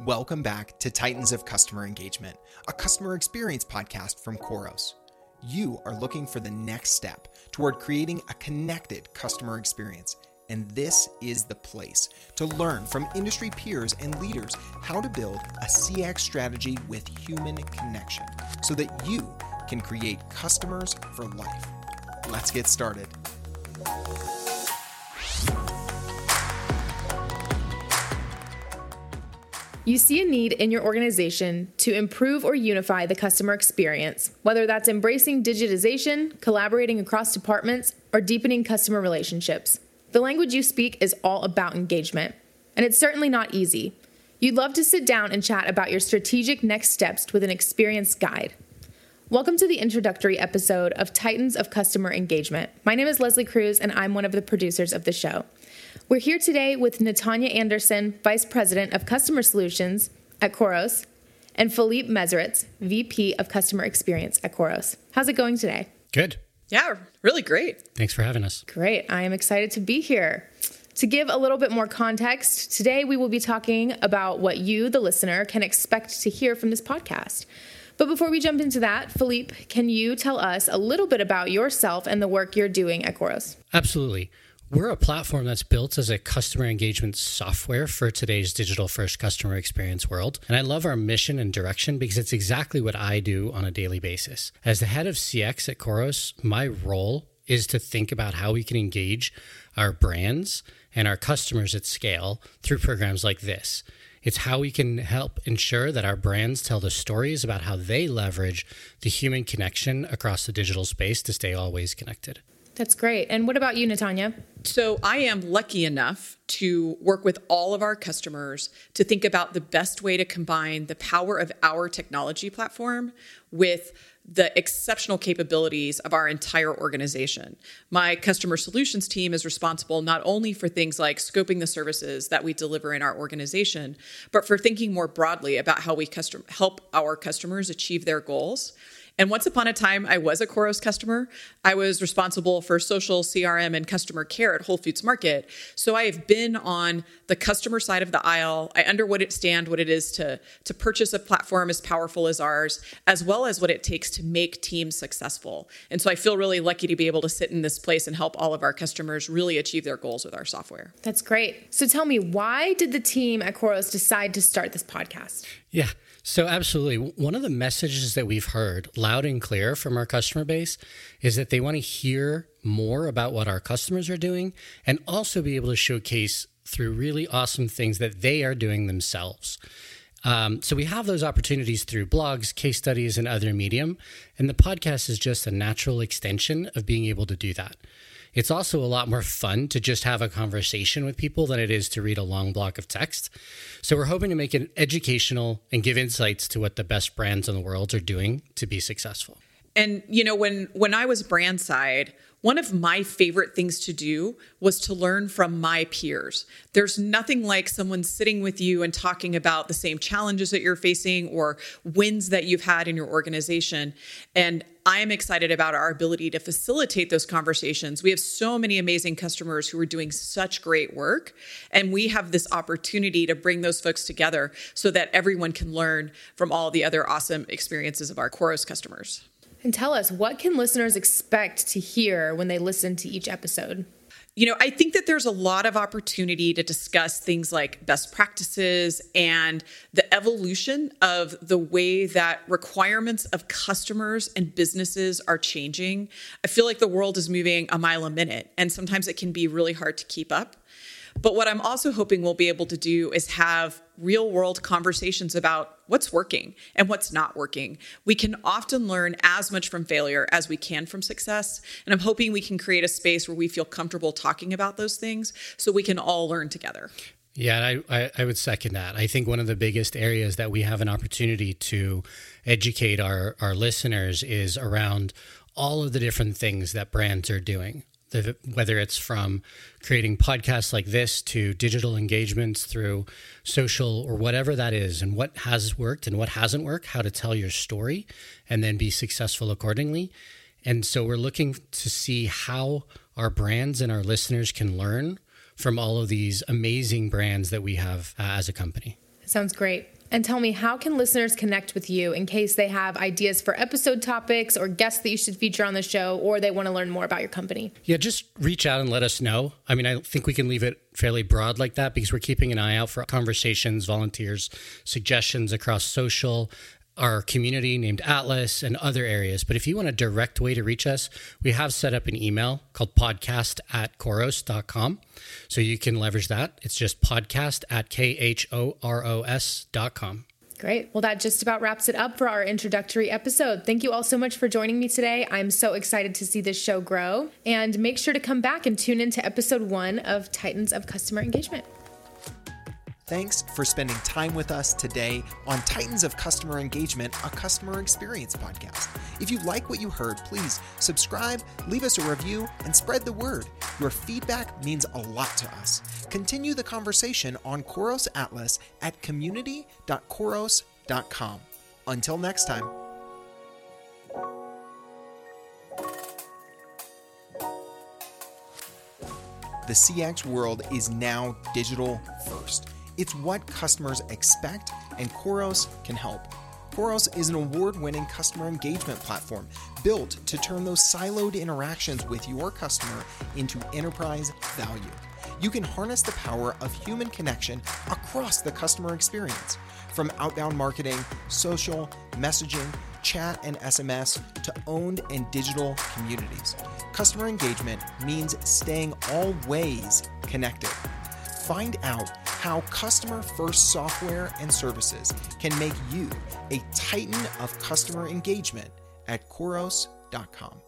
Welcome back to Titans of Customer Engagement, a customer experience podcast from Khoros. You are looking for the next step toward creating a connected customer experience, and this is the place to learn from industry peers and leaders how to build a CX strategy with human connection so that you can create customers for life. Let's get started. You see a need in your organization to improve or unify the customer experience, whether that's embracing digitization, collaborating across departments, or deepening customer relationships. The language you speak is all about engagement, and it's certainly not easy. You'd love to sit down and chat about your strategic next steps with an experienced guide. Welcome to the introductory episode of Titans of Customer Engagement. My name is Leslie Cruz, and I'm one of the producers of the show. We're here today with Natanya Anderson, Vice President of Customer Solutions at Khoros, and Philippe Meseritz, VP of Customer Experience at Khoros. How's it going today? Good. Yeah, really great. Thanks for having us. Great. I am excited to be here. To give a little bit more context, today we will be talking about what you, the listener, can expect to hear from this podcast. But before we jump into that, Philippe, can you tell us a little bit about yourself and the work you're doing at Khoros? Absolutely. We're a platform that's built as a customer engagement software for today's digital first customer experience world. And I love our mission and direction because it's exactly what I do on a daily basis. As the head of CX at Khoros, my role is to think about how we can engage our brands and our customers at scale through programs like this. It's how we can help ensure that our brands tell the stories about how they leverage the human connection across the digital space to stay always connected. That's great. And what about you, Natanya? So, I am lucky enough to work with all of our customers to think about the best way to combine the power of our technology platform with the exceptional capabilities of our entire organization. My customer solutions team is responsible not only for things like scoping the services that we deliver in our organization, but for thinking more broadly about how we custom- help our customers achieve their goals. And once upon a time, I was a Khoros customer. I was responsible for social CRM and customer care at Whole Foods Market. So I have been on the customer side of the aisle. I understand what it is to, to purchase a platform as powerful as ours, as well as what it takes to make teams successful. And so I feel really lucky to be able to sit in this place and help all of our customers really achieve their goals with our software. That's great. So tell me, why did the team at Khoros decide to start this podcast? Yeah. So, absolutely. One of the messages that we've heard loud and clear from our customer base is that they want to hear more about what our customers are doing and also be able to showcase through really awesome things that they are doing themselves. Um, so, we have those opportunities through blogs, case studies, and other medium. And the podcast is just a natural extension of being able to do that. It's also a lot more fun to just have a conversation with people than it is to read a long block of text. So we're hoping to make it educational and give insights to what the best brands in the world are doing to be successful. And you know, when when I was brand side, one of my favorite things to do was to learn from my peers. There's nothing like someone sitting with you and talking about the same challenges that you're facing or wins that you've had in your organization. And I'm excited about our ability to facilitate those conversations. We have so many amazing customers who are doing such great work, and we have this opportunity to bring those folks together so that everyone can learn from all the other awesome experiences of our Khoros customers. And tell us, what can listeners expect to hear when they listen to each episode? You know, I think that there's a lot of opportunity to discuss things like best practices and the evolution of the way that requirements of customers and businesses are changing. I feel like the world is moving a mile a minute, and sometimes it can be really hard to keep up. But what I'm also hoping we'll be able to do is have real world conversations about what's working and what's not working. We can often learn as much from failure as we can from success. And I'm hoping we can create a space where we feel comfortable talking about those things so we can all learn together. Yeah, I, I would second that. I think one of the biggest areas that we have an opportunity to educate our, our listeners is around all of the different things that brands are doing the, whether it's from creating podcasts like this to digital engagements through social or whatever that is, and what has worked and what hasn't worked, how to tell your story and then be successful accordingly. And so we're looking to see how our brands and our listeners can learn from all of these amazing brands that we have uh, as a company. Sounds great. And tell me, how can listeners connect with you in case they have ideas for episode topics or guests that you should feature on the show, or they want to learn more about your company? Yeah, just reach out and let us know. I mean, I think we can leave it fairly broad like that because we're keeping an eye out for conversations, volunteers, suggestions across social, our community named Atlas and other areas. But if you want a direct way to reach us, we have set up an email called podcast at khoros.com. So you can leverage that. It's just podcast at K H O R O S dot com. Great. Well, that just about wraps it up for our introductory episode. Thank you all so much for joining me today. I'm so excited to see this show grow. And make sure to come back and tune into episode one of Titans of Customer Engagement. Thanks for spending time with us today on Titans of Customer Engagement, a customer experience podcast. If you like what you heard, please subscribe, leave us a review, and spread the word. Your feedback means a lot to us. Continue the conversation on Khoros Atlas at community.khoros.com. Until next time. The CX world is now digital first. It's what customers expect, and Khoros can help. Khoros is an award winning customer engagement platform built to turn those siloed interactions with your customer into enterprise value. You can harness the power of human connection across the customer experience, from outbound marketing, social, messaging, chat, and SMS to owned and digital communities. Customer engagement means staying always connected. Find out how customer first software and services can make you a titan of customer engagement at khoros.com.